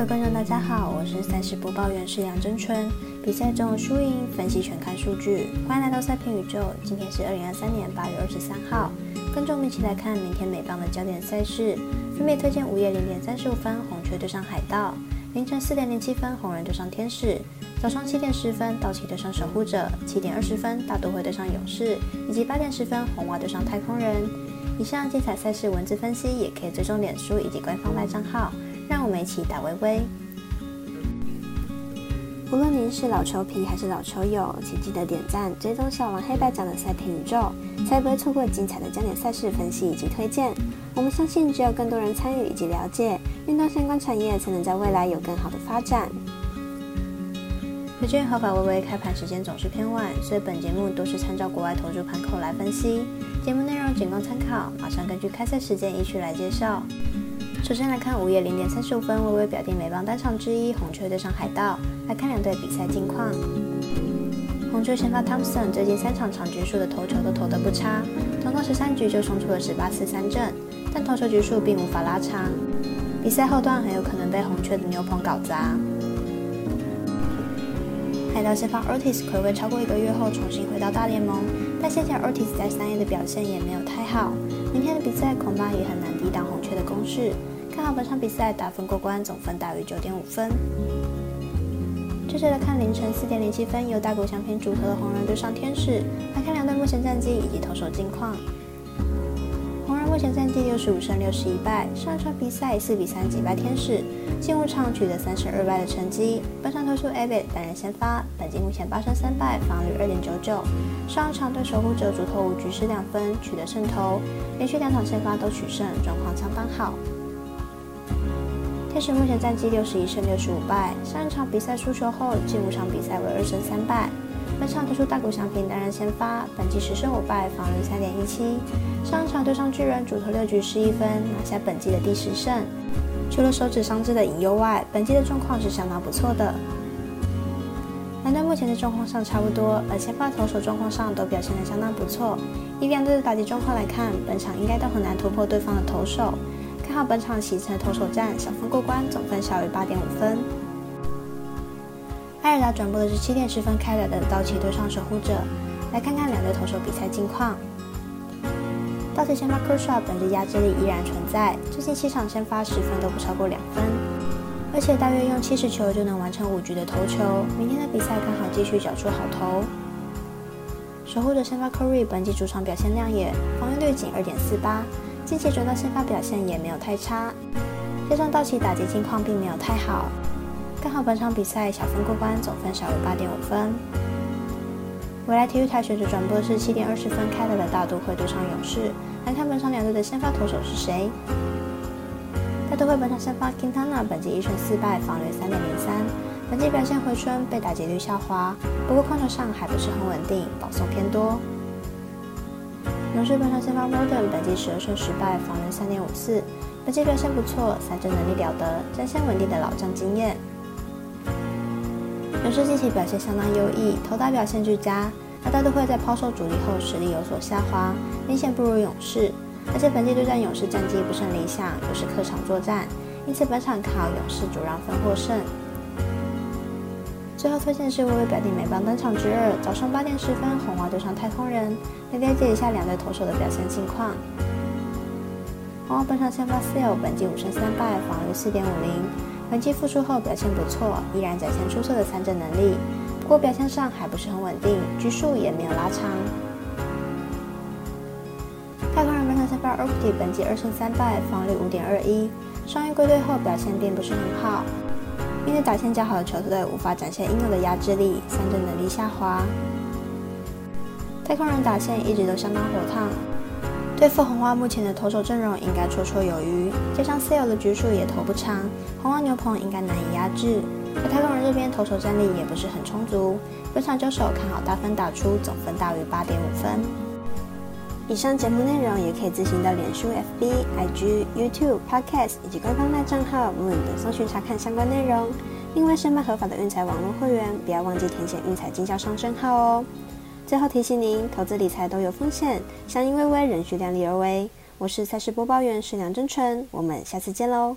各位观众，大家好，我是赛事播报员是杨真春。比赛中输赢分析全看数据，欢迎来到赛评宇宙。今天是二零二三年八月二十三号，跟着我们一起来看明天美棒的焦点赛事，分别推荐午夜零点三十五分红雀对上海盗，凌晨四点零七分红人对上天使，早上七点十分道奇对上守护者，七点二十分大都会对上勇士，以及八点十分红袜对上太空人。以上精彩赛事文字分析也可以追踪脸书以及官方赖账号。让我们一起打微微。无论您是老球皮还是老球友，请记得点赞、追踪小王黑白奖的赛评宇宙，才不会错过精彩的焦点赛事分析以及推荐。我们相信，只有更多人参与以及了解运动相关产业，才能在未来有更好的发展。由于合法微微开盘时间总是偏晚，所以本节目都是参照国外投注盘口来分析，节目内容仅供参考。马上根据开赛时间依序来介绍。首先来看午夜零点三十五分，微微表弟美邦单场之一红雀对上海盗。来看两队比赛近况。红雀先发 Thompson 最近三场场局数的投球都投得不差，总共十三局就冲出了十八次三振，但投球局数并无法拉长。比赛后段很有可能被红雀的牛棚搞砸。海盗先发 Ortiz 暌违超过一个月后重新回到大联盟，但现在 Ortiz 在三月的表现也没有太好，明天的比赛恐怕也很难抵挡红雀的攻势。看好本场比赛打分过关，总分大于九点五分。接着来看凌晨四点零七分由大谷翔平主投的红人对上天使，来看两队目前战绩以及投手近况。红人目前战绩六十五胜六十一败，上一场比赛四比三击败天使，近五场取得三胜二败的成绩。本场投出 Abbott 担任先发，本季目前八胜三败，防率二点九九。上一场对守护者主投五局失两分，取得胜投，连续两场先发都取胜，状况相当好。天使目前战绩六十一胜六十五败，上一场比赛输球后，近五场比赛为二胜三败。本场推出大谷翔平担任先发，本季十胜五败，防率三点一七。上一场对上巨人，主投六局失一分，拿下本季的第十胜。除了手指伤势的隐忧外，本季的状况是相当不错的。两队目前的状况上差不多，而先发投手状况上都表现得相当不错。以两队的打击状况来看，本场应该都很难突破对方的投手。看好本场启程投手战，小分过关，总分小于八点五分。艾尔达转播的是七点十分开来的道奇对上守护者，来看看两队投手比赛近况。道奇先发科帅本季压制力依然存在，最近七场先发十分都不超过两分，而且大约用七十球就能完成五局的投球。明天的比赛刚好继续缴出好投。守护者先发科瑞本季主场表现亮眼，防御率仅二点四八。近期转到先发表现也没有太差，加上道奇打击近况并没有太好，刚好本场比赛小分过关，总分少于八点五分。未来体育台选手转播是七点二十分开打的大都会对上勇士，来看本场两队的先发投手是谁。大都会本场先发 Quintana 本季一胜四败，防率三点零三，本季表现回春，被打击率下滑，不过控球上还不是很稳定，保送偏多。勇士本场先发 Roden，本季十二胜十败，防人三点五四，本季表现不错，三振能力了得，展现稳定的老将经验。勇士近期表现相当优异，投打表现俱佳，而大都会在抛售主力后实力有所下滑，明显不如勇士，而且本季对战勇士战绩不甚理想，又是客场作战，因此本场看好勇士主让分获胜。最后推荐是微微表弟美邦登场之日，早上八点十分，红袜对上太空人。来了解一下两队投手的表现情况。红袜本场先发 Sale，本季五胜三败，防御四点五零。本季复出后表现不错，依然展现出色的参战能力，不过表现上还不是很稳定，局数也没有拉长。太空人本场先发 o r k t 本季二胜三败，防御五点二一。伤愈归队后表现并不是很好。面对打线较好的球队，无法展现应有的压制力，三振能力下滑。太空人打线一直都相当火烫，对付红花目前的投手阵容应该绰绰有余，加上 Sale 的局数也投不长，红花牛棚应该难以压制。而太空人这边投手战力也不是很充足，本场交手看好大分打出，总分大于八点五分。以上节目内容也可以自行到脸书、FB、IG、YouTube、Podcast 以及官方大账号 Moon 等搜寻查看相关内容。另外，申办合法的运彩网络会员，不要忘记填写运彩经销商证号哦。最后提醒您，投资理财都有风险，相因微微，仍需量力而为。我是赛事播报员是梁真纯，我们下次见喽。